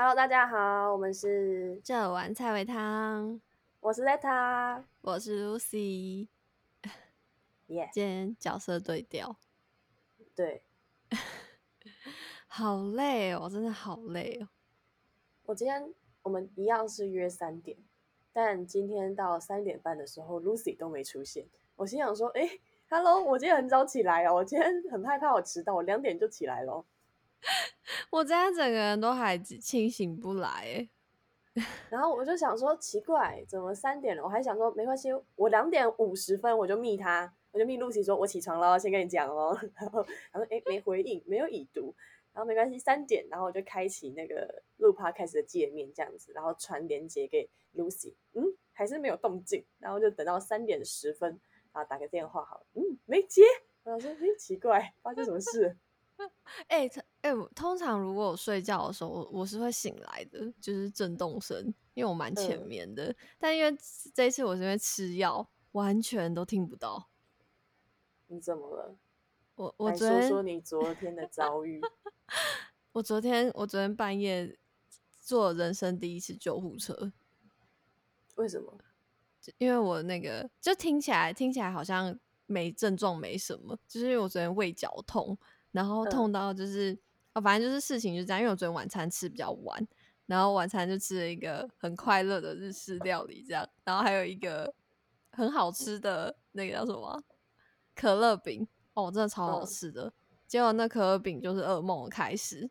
Hello，大家好，我们是这碗菜尾汤，我是 Leta，我是 Lucy。耶，今天角色对调，对，好累哦，真的好累哦。我今天我们一样是约三点，但今天到三点半的时候，Lucy 都没出现。我心想说，哎，Hello，我今天很早起来哦，我今天很害怕我迟到，我两点就起来了。我今天整个人都还清醒不来。然后我就想说，奇怪，怎么三点了？我还想说，没关系，我两点五十分我就密他，我就密露西说，我起床了，先跟你讲哦。然后他说，哎，没回应，没有已读。然后没关系，三点，然后我就开启那个录 Podcast 的界面，这样子，然后传连接给 Lucy，嗯，还是没有动静。然后就等到三点十分，然后打个电话，好，嗯，没接。我想说，哎，奇怪，发生什么事？哎，哎，通常如果我睡觉的时候，我是会醒来的，就是震动声，因为我蛮前面的。但因为这一次我是因为吃药，完全都听不到。你怎么了？我我说说你昨天的遭遇。我昨天我昨天半夜坐人生第一次救护车。为什么？因为我那个就听起来听起来好像没症状没什么，就是因为我昨天胃绞痛。然后痛到就是，哦，反正就是事情就这样。因为我昨天晚餐吃比较晚，然后晚餐就吃了一个很快乐的日式料理，这样，然后还有一个很好吃的那个叫什么可乐饼，哦，真的超好吃的。结果那可乐饼就是噩梦的开始。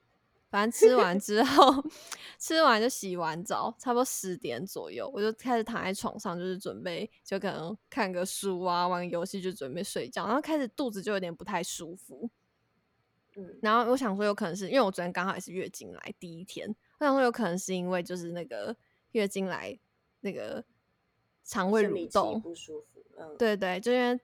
反正吃完 之后，吃完就洗完澡，差不多十点左右，我就开始躺在床上，就是准备就可能看个书啊，玩个游戏，就准备睡觉。然后开始肚子就有点不太舒服。然后我想说，有可能是因为我昨天刚好也是月经来第一天，我想说有可能是因为就是那个月经来那个肠胃蠕动不舒服，嗯，对对，就因为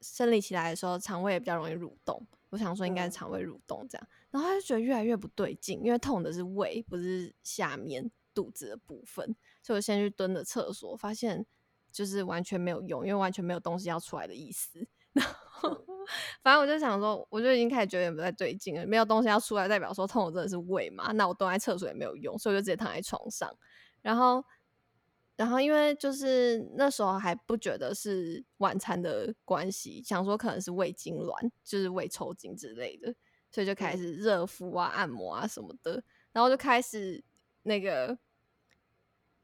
生理期来的时候肠胃也比较容易蠕动，我想说应该是肠胃蠕动这样，然后他就觉得越来越不对劲，因为痛的是胃，不是下面肚子的部分，所以我先去蹲了厕所，发现就是完全没有用，因为完全没有东西要出来的意思。然后，反正我就想说，我就已经开始觉得有不太对劲了。没有东西要出来，代表说痛我真的是胃嘛？那我蹲在厕所也没有用，所以我就直接躺在床上。然后，然后因为就是那时候还不觉得是晚餐的关系，想说可能是胃痉挛，就是胃抽筋之类的，所以就开始热敷啊、按摩啊什么的。然后就开始那个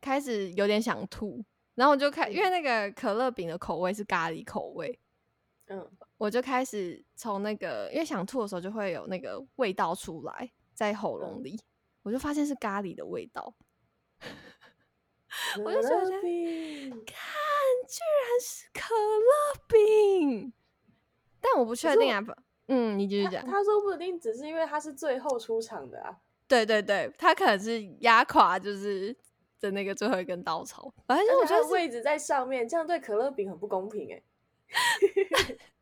开始有点想吐，然后我就开，因为那个可乐饼的口味是咖喱口味。嗯，我就开始从那个，因为想吐的时候就会有那个味道出来在喉咙里，我就发现是咖喱的味道，我就觉得，看，居然是可乐饼，但我不确定啊，嗯，你继续讲，他说不一定只是因为他是最后出场的啊，对对对，他可能是压垮就是的那个最后一根稻草，反正我觉得位置在上面，这样对可乐饼很不公平哎。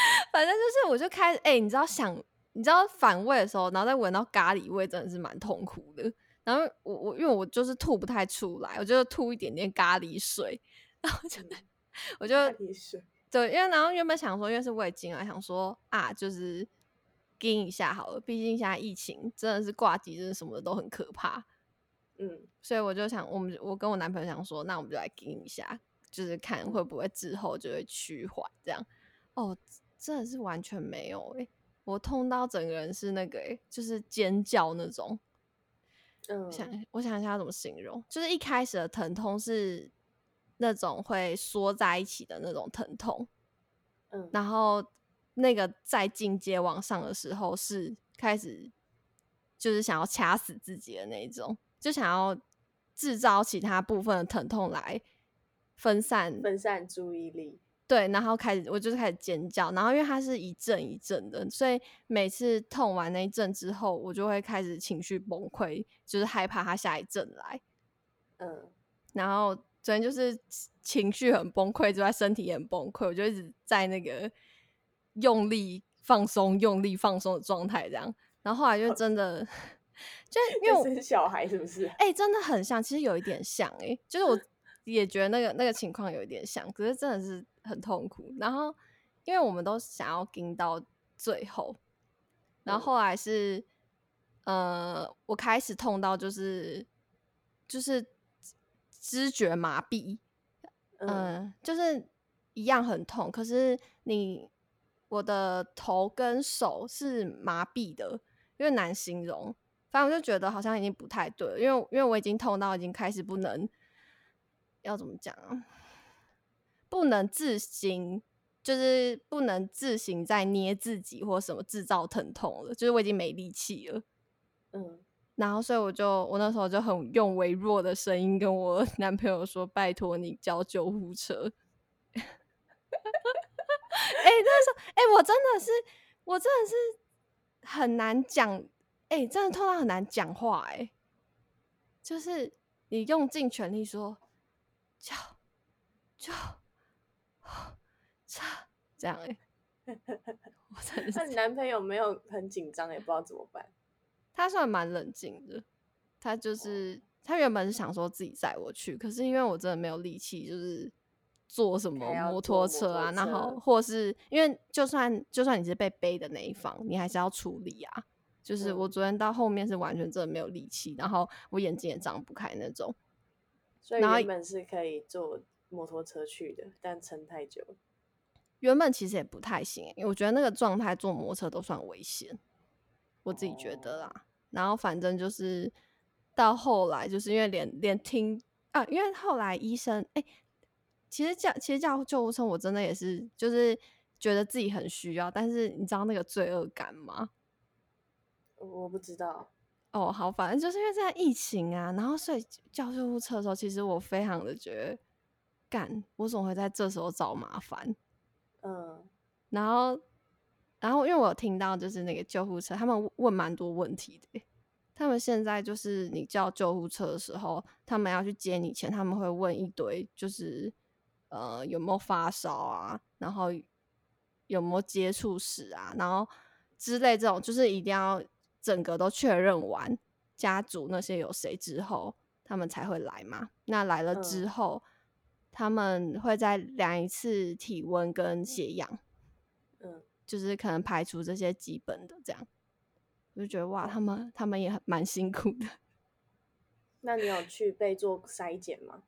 反正就是，我就开始哎，你知道想，你知道反胃的时候，然后再闻到咖喱味，真的是蛮痛苦的。然后我我因为我就是吐不太出来，我就吐一点点咖喱水，然后就我就对，因为然后原本想说，因为是味精啊，想说啊，就是盯一下好了，毕竟现在疫情真的是挂急诊什么的都很可怕，嗯，所以我就想，我们我跟我男朋友想说，那我们就来盯一下。就是看会不会之后就会趋缓这样哦，真的是完全没有哎，我痛到整个人是那个哎，就是尖叫那种。嗯，想我想一下怎么形容，就是一开始的疼痛是那种会缩在一起的那种疼痛，嗯，然后那个在进阶往上的时候是开始就是想要掐死自己的那种，就想要制造其他部分的疼痛来。分散分散注意力，对，然后开始我就是开始尖叫，然后因为它是一阵一阵的，所以每次痛完那一阵之后，我就会开始情绪崩溃，就是害怕它下一阵来，嗯，然后昨天就是情绪很崩溃之外，身体也很崩溃，我就一直在那个用力放松、用力放松的状态这样，然后后来就真的就因为我生小孩是不是？哎，真的很像，其实有一点像，哎，就是我。也觉得那个那个情况有一点像，可是真的是很痛苦。然后，因为我们都想要盯到最后，然后后来是呃，我开始痛到就是就是知觉麻痹，嗯，就是一样很痛，可是你我的头跟手是麻痹的，因为难形容。反正我就觉得好像已经不太对了，因为因为我已经痛到已经开始不能要怎么讲啊，不能自行，就是不能自行再捏自己或什么制造疼痛了，就是我已经没力气了。嗯，然后所以我就我那时候就很用微弱的声音跟我 男朋友说：“拜托你叫救护车。”哎，那时候哎，我真的是我真的是很难讲。哎，真的痛到很难讲话哎，就是你用尽全力说叫叫差这样哎，我真的。那你男朋友没有很紧张，也不知道怎么办。他算蛮冷静的，他就是他原本是想说自己载我去，可是因为我真的没有力气，就是坐什么摩托车啊，然后或是因为就算就算你是被背的那一方，你还是要处理啊。就是我昨天到后面是完全真的没有力气，然后我眼睛也张不开那种。所以原本是可以坐摩托车去的，但撑太久。原本其实也不太行，因为我觉得那个状态坐摩托车都算危险，我自己觉得啦。然后反正就是到后来，就是因为连连听啊，因为后来医生哎，其实叫其实叫救护车，我真的也是就是觉得自己很需要，但是你知道那个罪恶感吗？我不知道哦，好，反正就是因为在疫情啊，然后所以叫救护车的时候，其实我非常的觉得，干，我总会在这时候找麻烦，嗯，然后，然后因为我有听到就是那个救护车，他们问蛮多问题的，他们现在就是你叫救护车的时候，他们要去接你前，他们会问一堆，就是呃有没有发烧啊，然后有没有接触史啊，然后之类这种，就是一定要。整个都确认完，家族那些有谁之后，他们才会来嘛？那来了之后，他们会再量一次体温跟血氧，嗯，就是可能排除这些基本的这样。我就觉得哇，他们他们也很蛮辛苦的。那你有去被做筛检吗？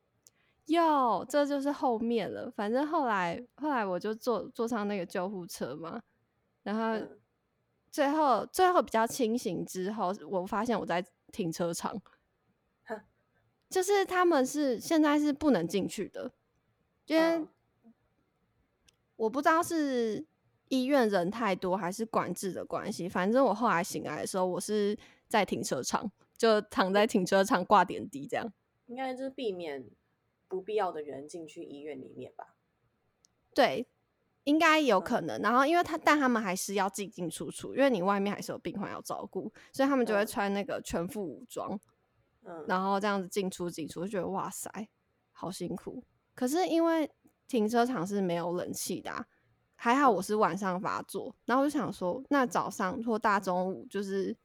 有，这就是后面了。反正后来后来我就坐坐上那个救护车嘛，然后。最后，最后比较清醒之后，我发现我在停车场，就是他们是现在是不能进去的，因为我不知道是医院人太多还是管制的关系。反正我后来醒来的时候，我是在停车场，就躺在停车场挂点滴，这样应该就是避免不必要的人进去医院里面吧？对。应该有可能，然后因为他，但他们还是要进进出出，因为你外面还是有病患要照顾，所以他们就会穿那个全副武装，嗯，然后这样子进出进出，就觉得哇塞，好辛苦。可是因为停车场是没有冷气的，还好我是晚上发作，然后我就想说，那早上或大中午就是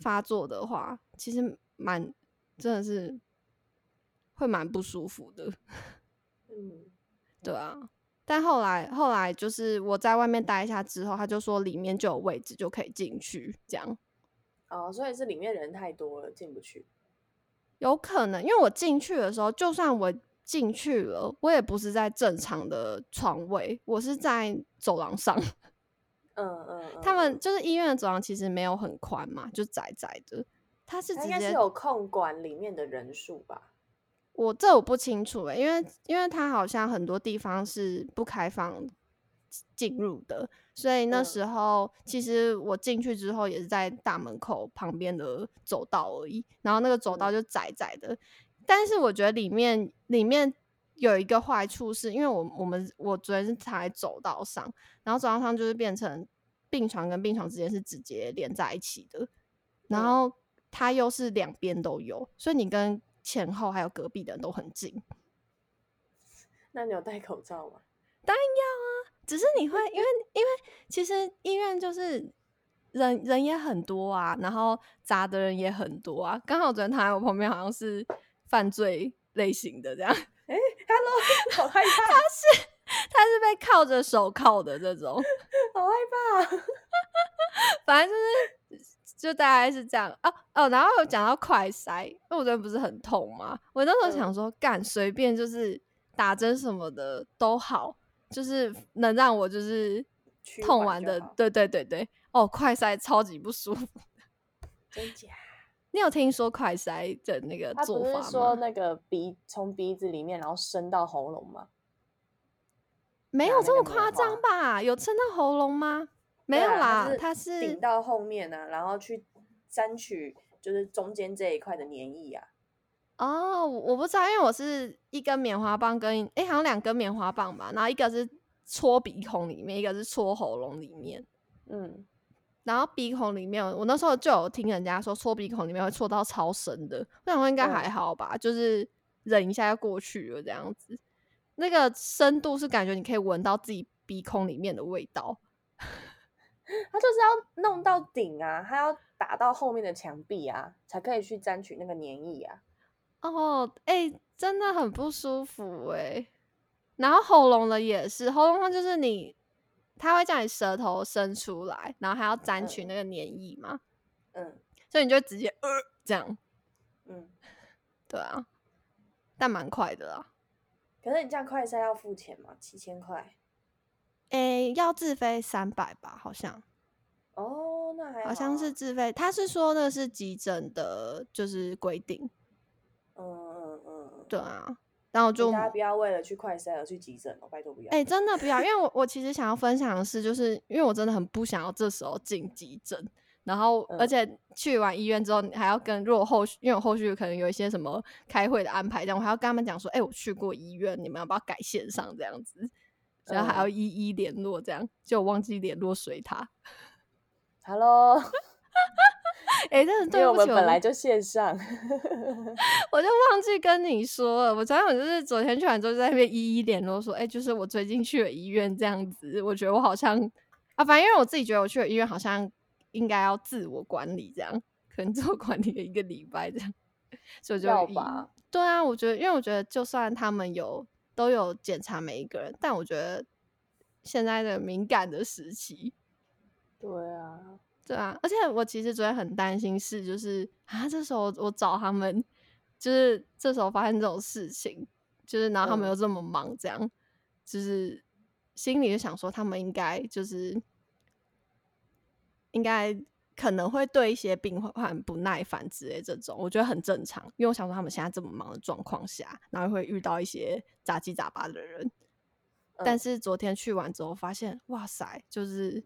发作的话，其实蛮真的是会蛮不舒服的，嗯，对啊。但后来，后来就是我在外面待一下之后，他就说里面就有位置，就可以进去。这样，哦，所以是里面人太多了，进不去。有可能，因为我进去的时候，就算我进去了，我也不是在正常的床位，我是在走廊上。嗯嗯，他们就是医院的走廊，其实没有很宽嘛，就窄窄的。他是应该是有控管里面的人数吧。我这我不清楚诶，因为因为他好像很多地方是不开放进入的，所以那时候其实我进去之后也是在大门口旁边的走道而已，然后那个走道就窄窄的。但是我觉得里面里面有一个坏处，是因为我我们我昨天是躺在走道上，然后走道上就是变成病床跟病床之间是直接连在一起的，然后它又是两边都有，所以你跟前后还有隔壁的人都很近，那你有戴口罩吗？当然要啊，只是你会因为 因为其实医院就是人人也很多啊，然后砸的人也很多啊。刚好昨天躺在我旁边好像是犯罪类型的这样，哎，Hello，好害怕，他是 他是被铐着手铐的这种，好害怕，反正就是就大概是这样哦哦。然后有讲到快塞，因为我昨天不是很痛吗，我那时候想说，干随便就是打针什么的都好，就是能让我就是痛完的，对对对对。哦，快塞超级不舒服，真假？你有听说快塞的那个做法吗？是说那个鼻从鼻子里面然后伸到喉咙吗？没有这么夸张吧？有伸到喉咙吗？没有啦，它是顶到后面呢，然后去沾取就是中间这一块的粘液啊。哦，我不知道，因为我是一根棉花棒跟哎，好像两根棉花棒吧，然后一个是戳鼻孔里面，一个是戳喉咙里面。嗯。然后鼻孔里面，我那时候就有听人家说戳鼻孔里面会戳到超深的，我想说应该还好吧，就是忍一下就过去了这样子。那个深度是感觉你可以闻到自己鼻孔里面的味道。他就是要弄到顶啊，他要打到后面的墙壁啊，才可以去沾取那个粘液啊。哦，哎，真的很不舒服哎。然后喉咙的也是，喉咙就是你。他会叫你舌头伸出来，然后还要沾取那个粘液嘛？嗯，所以你就直接呃这样，嗯，对啊，但蛮快的啦。可是你这样快筛要付钱吗？七千块？诶，要自费三百吧？好像。哦，那还好像是自费。他是说那是急诊的，就是规定。嗯嗯嗯，对啊。然后就大家不要为了去快筛而去急诊哦，拜托不要。哎，真的不要，因为我 我其实想要分享的是，就是因为我真的很不想要这时候进急诊，然后而且去完医院之后，你还要跟如果后续，因为我后续可能有一些什么开会的安排，这样我还要跟他们讲说，哎，我去过医院，你们要不要改线上这样子，然后还要一一联络，这样就忘记联络随他。Hello。哎，真的 对不起，我们本来就线上，我就忘记跟你说了。我昨天我就是昨天去完之后，在那边一一联络说，哎，就是我最近去了医院这样子。我觉得我好像啊，反正因为我自己觉得我去了医院，好像应该要自我管理这样，可能自我管理了一个礼拜这样，所以就要吧。对啊，我觉得，因为我觉得就算他们有都有检查每一个人，但我觉得现在的敏感的时期，对啊。对啊，而且我其实昨天很担心是，就是啊，这时候我找他们，就是这时候发生这种事情，就是然后他们又这么忙，这样，就是心里就想说，他们应该就是应该可能会对一些病患不耐烦之类这种，我觉得很正常，因为我想说他们现在这么忙的状况下，然后会遇到一些杂七杂八的人，但是昨天去完之后发现，哇塞，就是。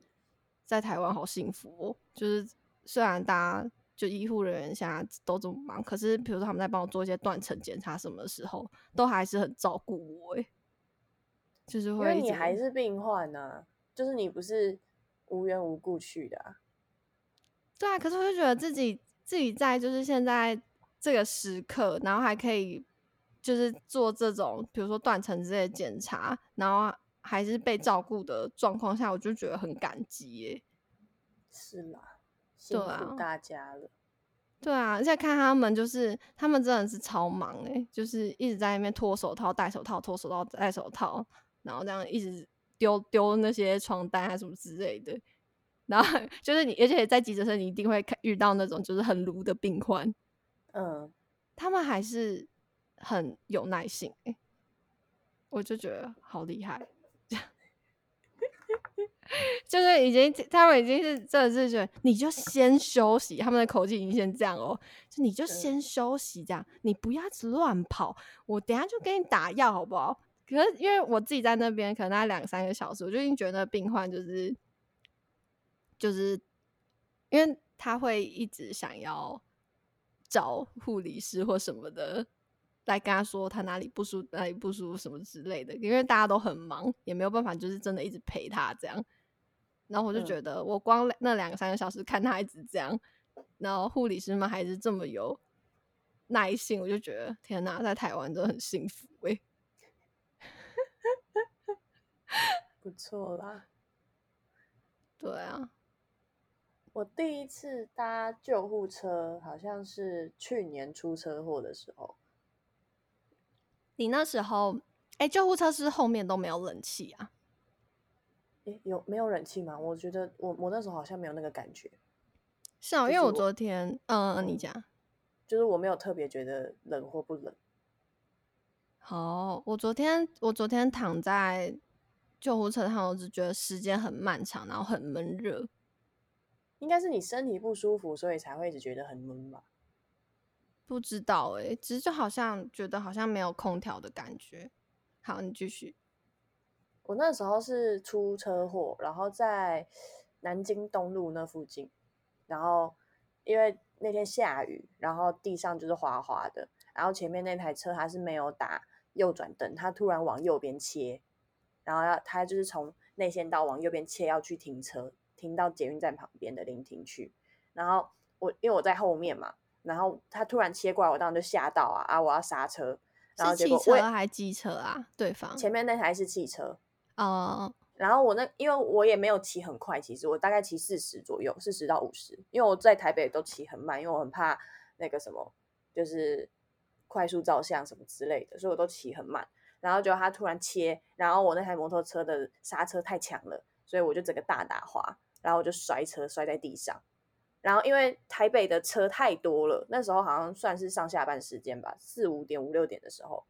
在台湾好幸福哦，就是虽然大家就医护人员现在都这么忙，可是比如说他们在帮我做一些断层检查什么的时候，都还是很照顾我哎，就是会。因为你还是病患呢，就是你不是无缘无故去的啊。对啊，可是我就觉得自己自己在就是现在这个时刻，然后还可以就是做这种比如说断层之类的检查，然后。还是被照顾的状况下，我就觉得很感激耶。是啦，辛苦大家了。对啊，而且看他们，就是他们真的是超忙哎，就是一直在那边脱手套、戴手套、脱手套、戴手套，然后这样一直丢丢那些床单啊什么之类的。然后 就是你，而且在急诊室你一定会遇到那种就是很炉的病患。嗯，他们还是很有耐心哎，我就觉得好厉害。就是已经，他们已经是真的是觉得，你就先休息。他们的口气已经先这样哦，就你就先休息，这样你不要乱跑。我等下就给你打药，好不好？可是因为我自己在那边，可能两三个小时，我就已经觉得病患就是就是，因为他会一直想要找护理师或什么的。来跟他说他哪里不舒哪里不舒服什么之类的，因为大家都很忙，也没有办法，就是真的一直陪他这样。然后我就觉得，我光那两三个小时看他一直这样，然后护理师们还是这么有耐心，我就觉得天哪，在台湾真的很幸福哎。不错啦，对啊，我第一次搭救护车好像是去年出车祸的时候。你那时候，哎，救护车是后面都没有冷气啊？哎，有没有冷气吗？我觉得我我那时候好像没有那个感觉。是啊，因为我昨天，嗯，你讲，就是我没有特别觉得冷或不冷。好，我昨天我昨天躺在救护车上，我只觉得时间很漫长，然后很闷热。应该是你身体不舒服，所以才会一直觉得很闷吧？不知道哎，只是就好像觉得好像没有空调的感觉。好，你继续。我那时候是出车祸，然后在南京东路那附近，然后因为那天下雨，然后地上就是滑滑的，然后前面那台车它是没有打右转灯，它突然往右边切，然后要它就是从内线道往右边切要去停车。停到捷运站旁边的临停区，然后我因为我在后面嘛，然后他突然切过来，我当时就吓到啊啊！我要刹车，然后结果车还机车啊？对方前面那台是汽车哦，然后我那因为我也没有骑很快，其实我大概骑四十左右，四十到五十，因为我在台北都骑很慢，因为我很怕那个什么，就是快速照相什么之类的，所以我都骑很慢。然后就他突然切，然后我那台摩托车的刹车太强了，所以我就整个大打滑。然后我就摔车，摔在地上。然后因为台北的车太多了，那时候好像算是上下班时间吧，四五点、五六点的时候，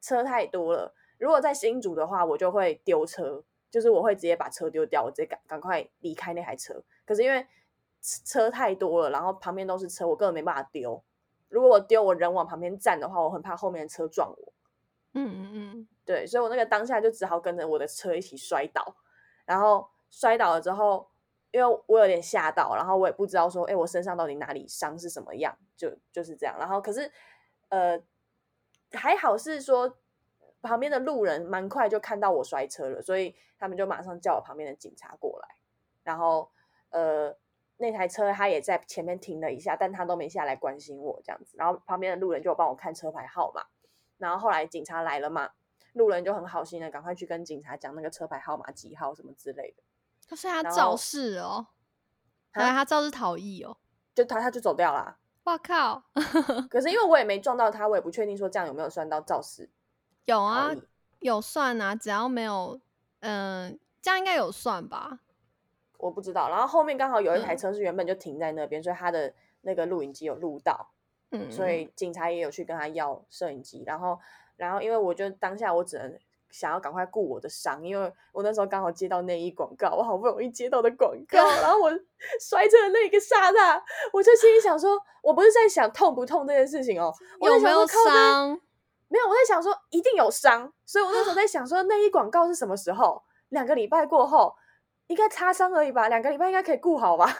车太多了。如果在新竹的话，我就会丢车，就是我会直接把车丢掉，我直接赶赶快离开那台车。可是因为车太多了，然后旁边都是车，我根本没办法丢。如果我丢，我人往旁边站的话，我很怕后面的车撞我。嗯嗯嗯，对，所以我那个当下就只好跟着我的车一起摔倒。然后摔倒了之后。因为我有点吓到，然后我也不知道说，哎，我身上到底哪里伤是什么样，就就是这样。然后可是，呃，还好是说旁边的路人蛮快就看到我摔车了，所以他们就马上叫我旁边的警察过来。然后，呃，那台车他也在前面停了一下，但他都没下来关心我这样子。然后旁边的路人就帮我看车牌号码。然后后来警察来了嘛，路人就很好心的赶快去跟警察讲那个车牌号码几号什么之类的。他是他肇事哦，来他肇事逃逸哦，就他他就走掉了。哇靠！可是因为我也没撞到他，我也不确定说这样有没有算到肇事。有啊，有算啊，只要没有，嗯，这样应该有算吧？我不知道。然后后面刚好有一台车是原本就停在那边，所以他的那个录影机有录到，嗯，所以警察也有去跟他要摄影机。然后，然后因为我就当下我只能。想要赶快顾我的伤，因为我那时候刚好接到内衣广告，我好不容易接到的广告，然后我 摔车的那个刹那，我就心里想说，我不是在想痛不痛这件事情哦，有没有伤？没有，我在想说一定有伤，所以我那时候在想说内衣广告是什么时候？两个礼拜过后，应该擦伤而已吧，两个礼拜应该可以顾好吧。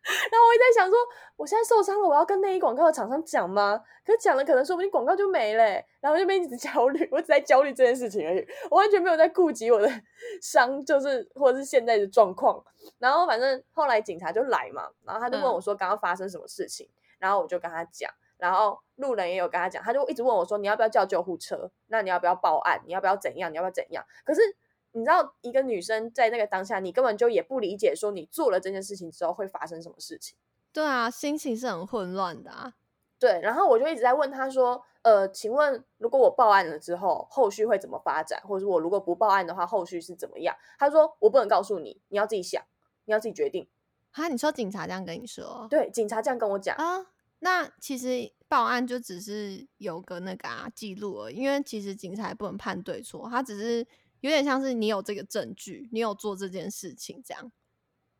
然后我一直在想说，我现在受伤了，我要跟内衣广告的厂商讲吗？可讲了，可能说不定广告就没了。然后就边一直焦虑，我只在焦虑这件事情而已，我完全没有在顾及我的 伤，就是或者是现在的状况。然后反正后来警察就来嘛，然后他就问我说，刚刚发生什么事情？然后我就跟他讲，然后路人也有跟他讲，他就一直问我说，你要不要叫救护车？那你要不要报案？你要不要怎样？你要不要怎样？可是。你知道一个女生在那个当下，你根本就也不理解，说你做了这件事情之后会发生什么事情。对啊，心情是很混乱的啊。对，然后我就一直在问他说：“呃，请问如果我报案了之后，后续会怎么发展？或者我如果不报案的话，后续是怎么样？”他说：“我不能告诉你，你要自己想，你要自己决定。”啊，你说警察这样跟你说？对，警察这样跟我讲啊。那其实报案就只是有个那个啊记录而已，因为其实警察不能判对错，他只是。有点像是你有这个证据，你有做这件事情这样。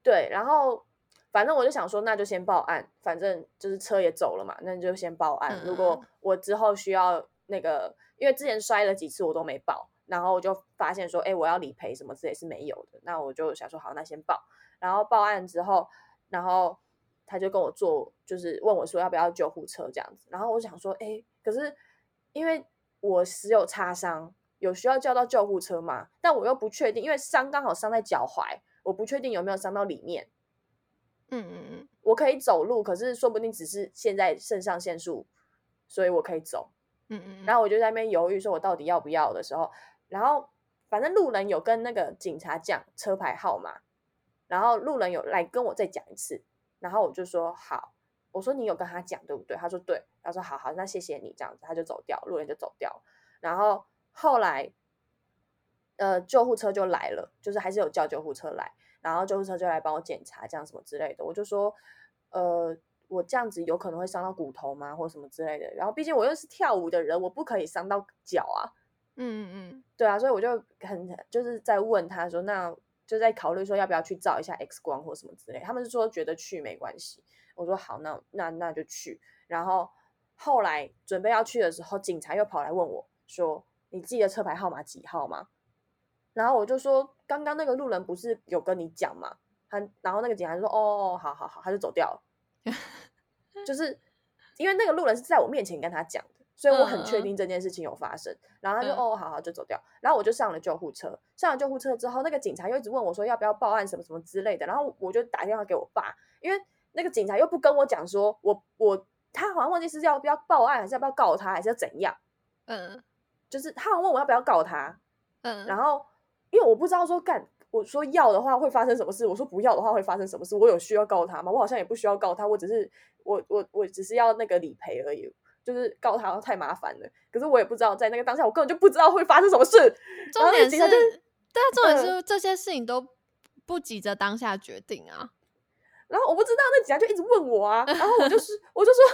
对，然后反正我就想说，那就先报案，反正就是车也走了嘛，那就先报案。如果我之后需要那个，因为之前摔了几次我都没报，然后我就发现说，哎，我要理赔什么之类是没有的。那我就想说，好，那先报。然后报案之后，然后他就跟我做，就是问我说要不要救护车这样子。然后我想说，哎，可是因为我只有擦伤。有需要叫到救护车吗？但我又不确定，因为伤刚好伤在脚踝，我不确定有没有伤到里面。嗯嗯嗯，我可以走路，可是说不定只是现在肾上腺素，所以我可以走。嗯嗯，然后我就在那边犹豫，说我到底要不要的时候，然后反正路人有跟那个警察讲车牌号码，然后路人有来跟我再讲一次，然后我就说好，我说你有跟他讲对不对？他说对，他说好好，那谢谢你这样子，他就走掉，路人就走掉，然后。后来，呃，救护车就来了，就是还是有叫救护车来。然后救护车就来帮我检查，这样什么之类的。我就说，呃，我这样子有可能会伤到骨头吗，或什么之类的。然后毕竟我又是跳舞的人，我不可以伤到脚啊。嗯嗯嗯，对啊，所以我就很就是在问他说，那就在考虑说要不要去照一下 X 光或什么之类。他们是说觉得去没关系。我说好，那那那就去。然后后来准备要去的时候，警察又跑来问我说：“你记得车牌号码几号吗？”然后我就说：“刚刚那个路人不是有跟你讲吗？”他然后那个警察就说：“哦，好好好。”他就走掉了。就是因为那个路人是在我面前跟他讲的，所以我很确定这件事情有发生。然后他就：“哦，好好，就走掉。”然后我就上了救护车。上了救护车之后，那个警察又一直问我说：“要不要报案？什么什么之类的。”然后我就打电话给我爸，因为那个警察又不跟我讲说，我我他好像忘记是要不要报案，还是要不要告他，还是要怎样？嗯，就是他好像问我要不要告他，嗯，然后因为我不知道说干，我说要的话会发生什么事，我说不要的话会发生什么事，我有需要告他吗？我好像也不需要告他，我只是我我我只是要那个理赔而已，就是告他太麻烦了。可是我也不知道在那个当下，我根本就不知道会发生什么事。重点是，对啊，重点嗯是这些事情都不急着当下决定啊。然后我不知道，那警察就一直问我啊，然后我就是我就说，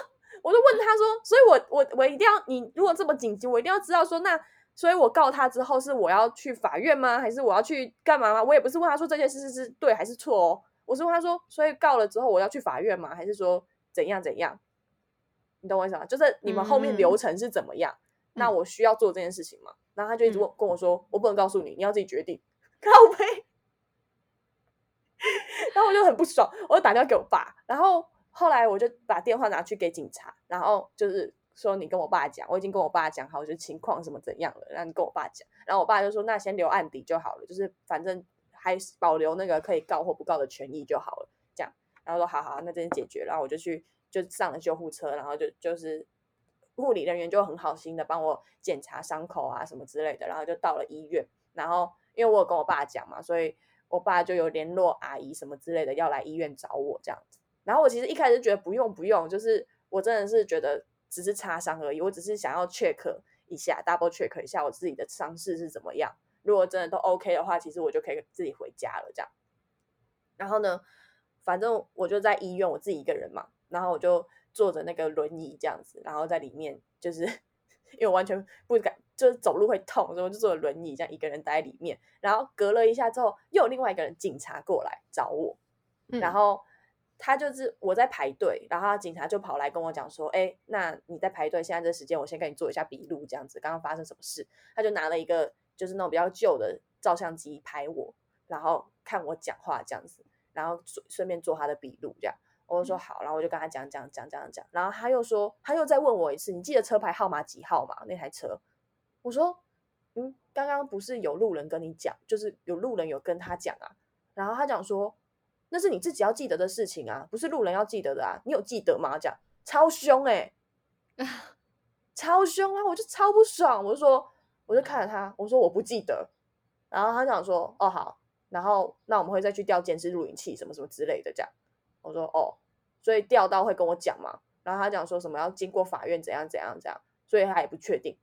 我就问他说，所以我我我一定要你如果这么紧急，我一定要知道说，那所以我告他之后是我要去法院吗？还是我要去干嘛吗？我也不是问他说这件事是是对还是错哦，我是问他说，所以告了之后我要去法院吗？还是说怎样怎样？你懂我意思吗？就是你们后面嗯流程是怎么样？那我需要做这件事情吗？然后他就一直问、跟我说，我不能告诉你，你要自己决定。靠背。然后我就很不爽，我就打电话给我爸，然后后来我就把电话拿去给警察，然后就是说你跟我爸讲，我已经跟我爸讲好，就是情况什么怎样了，然后你跟我爸讲，然后我爸就说那先留案底就好了，就是反正还保留那个可以告或不告的权益就好了，这样，然后说好好，那这件解决，然后我就去就上了救护车，然后就就是护理人员就很好心的帮我检查伤口啊什么之类的，然后就到了医院，然后因为我有跟我爸讲嘛，所以我爸就有联络阿姨什么之类的要来医院找我这样子。然后我其实一开始觉得不用不用，就是我真的是觉得只是擦伤而已，我只是想要 check 一下，double check 一下我自己的伤势是怎么样。如果真的都 OK 的话，其实我就可以自己回家了这样。然后呢，反正我就在医院，我自己一个人嘛，然后我就坐着那个轮椅这样子，然后在里面就是 因为我完全不敢，就是走路会痛，所以我就坐着轮椅这样一个人待在里面。然后隔了一下之后，又有另外一个人警察过来找我，嗯然后他就是我在排队，然后警察就跑来跟我讲说：“哎，那你在排队，现在这时间，我先跟你做一下笔录，这样子，刚刚发生什么事？”他就拿了一个就是那种比较旧的照相机拍我，然后看我讲话这样子，然后顺顺便做他的笔录，这样我就说好，然后我就跟他讲讲讲讲讲，然后他又说他又再问我一次，你记得车牌号码几号吗？那台车？我说嗯，刚刚不是有路人跟你讲，就是有路人有跟他讲啊，然后他讲说。那是你自己要记得的事情啊，不是路人要记得的啊。你有记得吗？这样超凶哎、超凶啊！我就超不爽，我就说，我就看着他，我说我不记得。然后他讲说，哦好，然后那我们会再去调监视录影器什么什么之类的这样。我说哦，所以调到会跟我讲嘛。然后他讲说什么要经过法院怎样怎样怎样，所以他也不确定。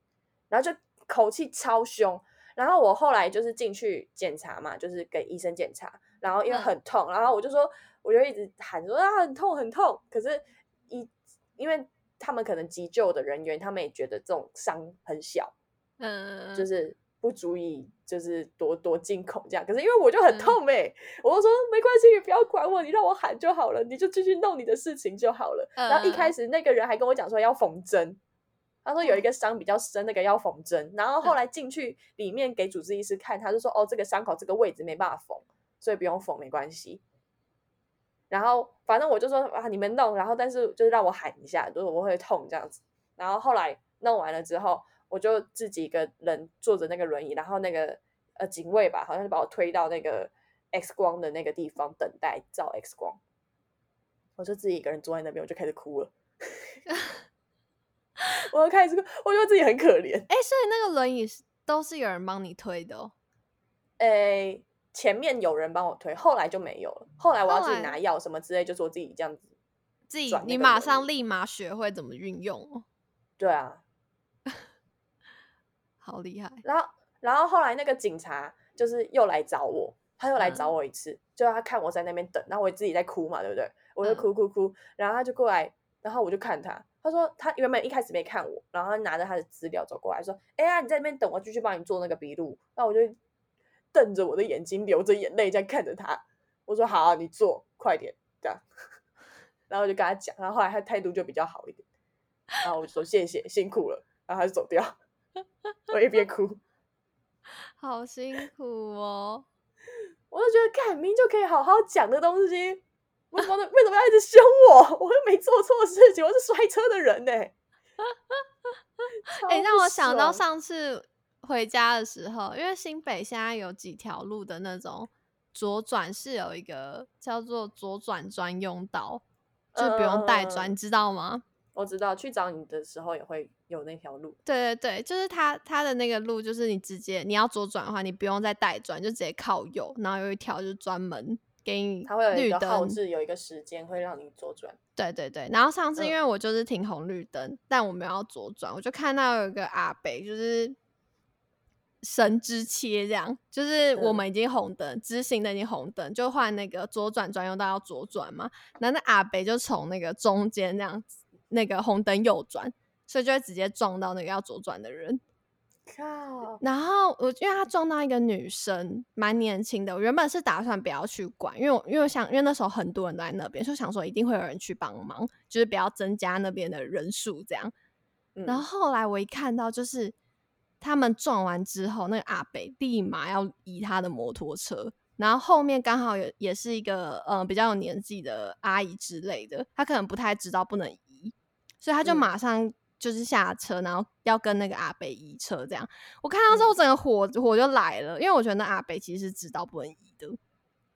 然后就口气超凶。然后我后来就是进去检查嘛，就是给医生检查。然后因为嗯很痛，然后我就说，我就一直喊说啊很痛很痛。可是一因为他们可能急救的人员，他们也觉得这种伤很小，嗯，就是不足以就是多多惊恐这样。可是因为我就很嗯痛哎、我就说没关系，你不要管我，你让我喊就好了，你就继续弄你的事情就好了。然后一开嗯始那个人还跟我讲说要缝针，他说有一个伤比较深，那个要缝针。然后后嗯来进去里面给主治医师看，他就说哦这个伤口这个位置没办法缝，所以不用缝没关系。然后反正我就说啊你们弄，然后但是就是让我喊一下，就是我会痛这样子。然后后来弄完了之后，我就自己一个人坐着那个轮椅，然后那个呃警卫吧，好像就把我推到那个 X 光的那个地方等待照 X 光。我就自己一个人坐在那边，我就开始哭了。我就开始哭，我觉得自己很可怜。哎、所以那个轮椅是都是有人帮你推的哦。诶，前面有人帮我推，后来就没有了。后来我要自己拿药什么之类，就是我自己这样子。自己你马上立马学会怎么运用哦，对啊，好厉害。然后然后后来那个警察就是又来找我，他又来找嗯我一次，就他看我在那边等，然后我自己在哭嘛，对不对？我就嗯哭哭哭，然后他就过来，然后我就看他，他说他原本一开始没看我，然后他拿着他的资料走过来说：“哎呀，你在那边等我，继续帮你做那个笔录。”那我就瞪着我的眼睛，流着眼泪在看着他。我说：“好、啊，你做，快点。”这样，然后我就跟他讲，然后后来他态度就比较好一点，然后我就说：“谢谢，辛苦了。”然后他就走掉，我一边哭。好辛苦哦。我就觉得，看明明就可以好好讲的东西，为什么为什么要一直凶我？我又没做错事情，我是摔车的人呢、欸。哎、让我想到上上次回家的时候，因为新北现在有几条路的那种左转是有一个叫做左转专用道，就不用带转，嗯你知道吗？我知道去找你的时候也会有那条路。对对对，就是它它的那个路，就是你直接你要左转的话，你不用再带转，就直接靠右，然后有一条就是专门给你它会有一绿个号灯，志，有一个时间会让你左转。对对对，然后上次因嗯为我就是停红绿灯，但我没有要左转，我就看到有一个阿北，就是神之切这样，就是我嗯们已经红灯，直行的已经红灯，就换那个左转专用道要左转嘛，然后那阿北就从那个中间这样子，那个红灯右转，所以就会直接撞到那个要左转的人。靠！然后我因为他撞到一个女生，蛮年轻的。我原本是打算不要去管，因为我因为我想，因为那时候很多人都在那边，就想说一定会有人去帮忙，就是不要增加那边的人数这样。嗯然后后来我一看到，就是他们撞完之后，那个阿北立马要移他的摩托车，然后后面刚好有也是一个呃比较有年纪的阿姨之类的，她可能不太知道不能移，所以她就嗯马上就是下车，然后要跟那个阿北移车这样。我看到之后，整个火火就来了，因为我觉得那阿北其实是知道不能移的，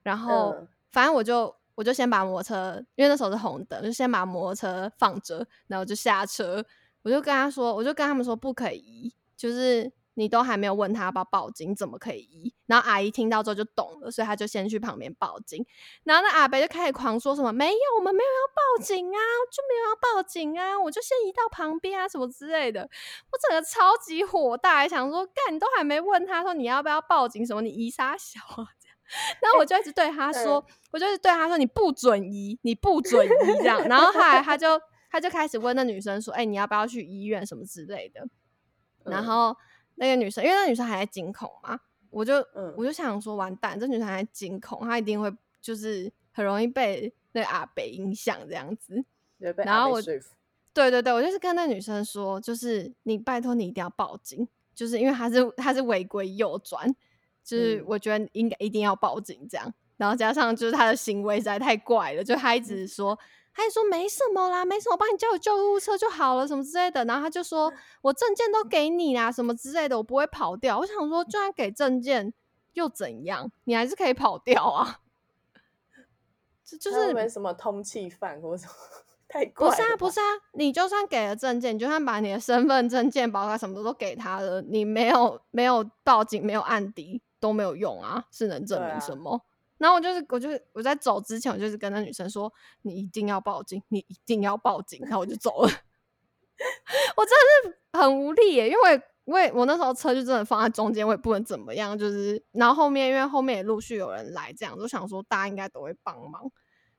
然后、嗯。反正我就我就先把摩托车，因为那时候是红灯，就先把摩托车放着，然后就下车，我就跟他说，我就跟他们说不可以移，就是你都还没有问他要不要报警，怎么可以移？然后阿姨听到之后就懂了，所以他就先去旁边报警。然后那阿伯就开始狂说什么没有，我们没有要报警啊，就没有要报警啊，我就先移到旁边啊，什么之类的。我整个超级火大，想说干，你都还没问他说你要不要报警什么，你移啥小啊？然后我就一直对他说，我就一直对他说你不准移，你不准移这样。然后后来他就他就开始问那女生说，哎、你要不要去医院什么之类的。然嗯后那个女生，因为那女生还在惊恐嘛，我就、嗯我就想说，完蛋，这女生还在惊恐，她一定会就是很容易被那阿北影响这样子。然后我。对对对，我就是跟那女生说，就是你拜托你一定要报警，就是因为她是她是违规右转，就是嗯我觉得应该一定要报警这样。然后加上就是她的行为实在太怪了，就她一直说，她一直说没什么啦，没什么，我帮你叫救护车就好了，什么之类的。然后他就说我证件都给你啦，什么之类的，我不会跑掉。我想说，就算给证件又怎样，你还是可以跑掉啊。这就是不会什么通缉犯或什么？太怪不是啊，不是啊，你就算给了证件，你就算把你的身份证件、保卡什么的都给他了，你没有没有报警、没有案底都没有用啊，是能证明什么？然后我就是，我就是我在走之前，我就是跟那女生说，你一定要报警，你一定要报警，然后我就走了。我真的是很无力耶，因为我也我那时候车就真的放在中间，我也不能怎么样，就是然后后面因为后面也陆续有人来，这样就想说大家应该都会帮忙，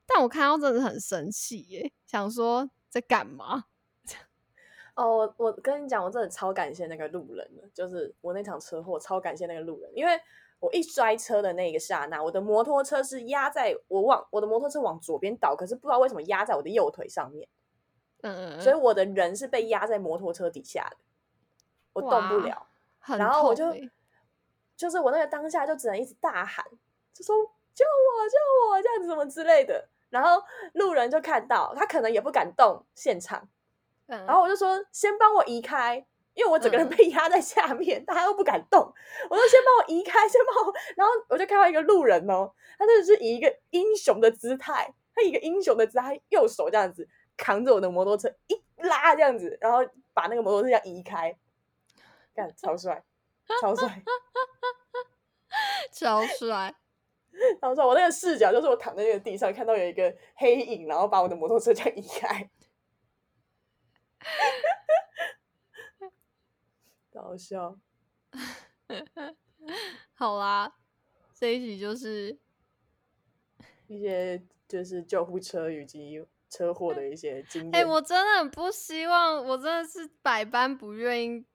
但我看到真的很生气耶，想说在干嘛？哦，我我跟你讲，我真的超感谢那个路人的，就是我那场车祸，超感谢那个路人，因为我一摔车的那一个刹那，我的摩托车是压在我往我的摩托车往左边倒，可是不知道为什么压在我的右腿上面，嗯嗯，所以我的人是被压在摩托车底下的，我动不了。很然后我就就是我那个当下就只能一直大喊，就说救我救我这样子什么之类的。然后路人就看到，他可能也不敢动现场，嗯然后我就说先帮我移开，因为我整个人嗯被压在下面，大家都不敢动。我就先帮我移开，先帮我。然后我就看到一个路人哦，他真的是以一个英雄的姿态，他以一个英雄的姿态，右手这样子扛着我的摩托车一拉这样子，然后把那个摩托车这样移开，干超帅，超帅。超帅，然后说我那个视角就是我躺在那个地上，看到有一个黑影，然后把我的摩托车这样移开，好笑。好啦，这一集就是一些就是救护车以及车祸的一些经验。哎、我真的很不希望，我真的是百般不愿意，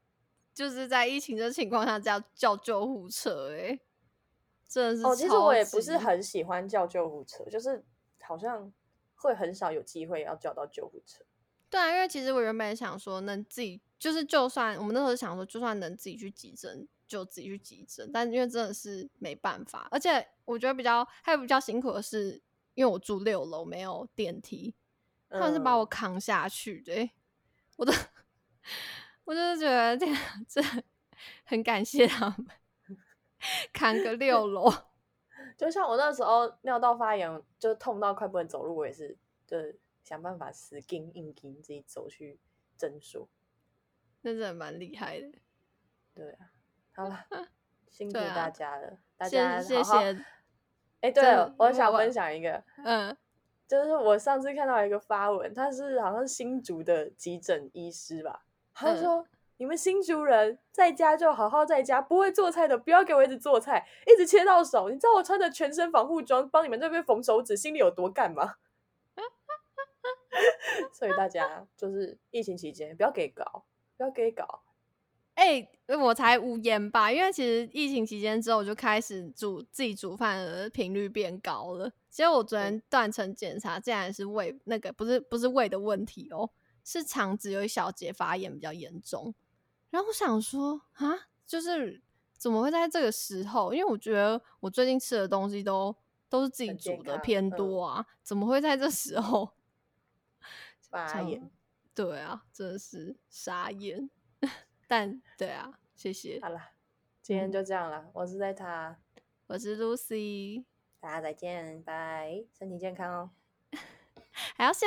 就是在疫情的情况下叫叫救护车、哎，真的是哦，其实我也不是很喜欢叫救护车，就是好像会很少有机会要叫到救护车。对啊，因为其实我原本想说，能自己就是就算我们那时候想说，就算能自己去急诊，就自己去急诊，但因为真的是没办法，而且我觉得比较还有比较辛苦的是，因为我住六楼没有电梯，他们是把我嗯扛下去的欸、我都 我就是觉得这样这很感谢他们扛个六楼。就像我那时候尿道发炎，就痛到快不能走路，我也是就是想办法死硬硬筋自己走去诊所。那真的蛮厉害的，对啊，好了，辛苦大家了，大家谢。谢，哎，对了，我想分享一个，嗯就是我上次看到一个发文，他是好像新竹的急诊医师吧，他说、你们新竹人在家就好好在家，不会做菜的不要给我一直做菜，一直切到手。你知道我穿着全身防护装帮你们这边缝手指，心里有多干吗？所以大家就是疫情期间不要给搞，不要给搞。哎、我才无言吧，因为其实疫情期间之后，我就开始煮自己煮饭的频率变高了。结果我昨天断层检查，竟然是胃那个不是不是胃的问题哦，是肠子有一小节发炎比较严重。然后我想说啊，就是怎么会在这个时候？因为我觉得我最近吃的东西都都是自己煮的偏嗯多啊，怎么会在这时候 发炎。对啊，真的是傻眼。但对啊，谢谢。好了，今天嗯就这样了。我是在他，我是 Lucy，大家再见，拜，身体健康哦。还要谢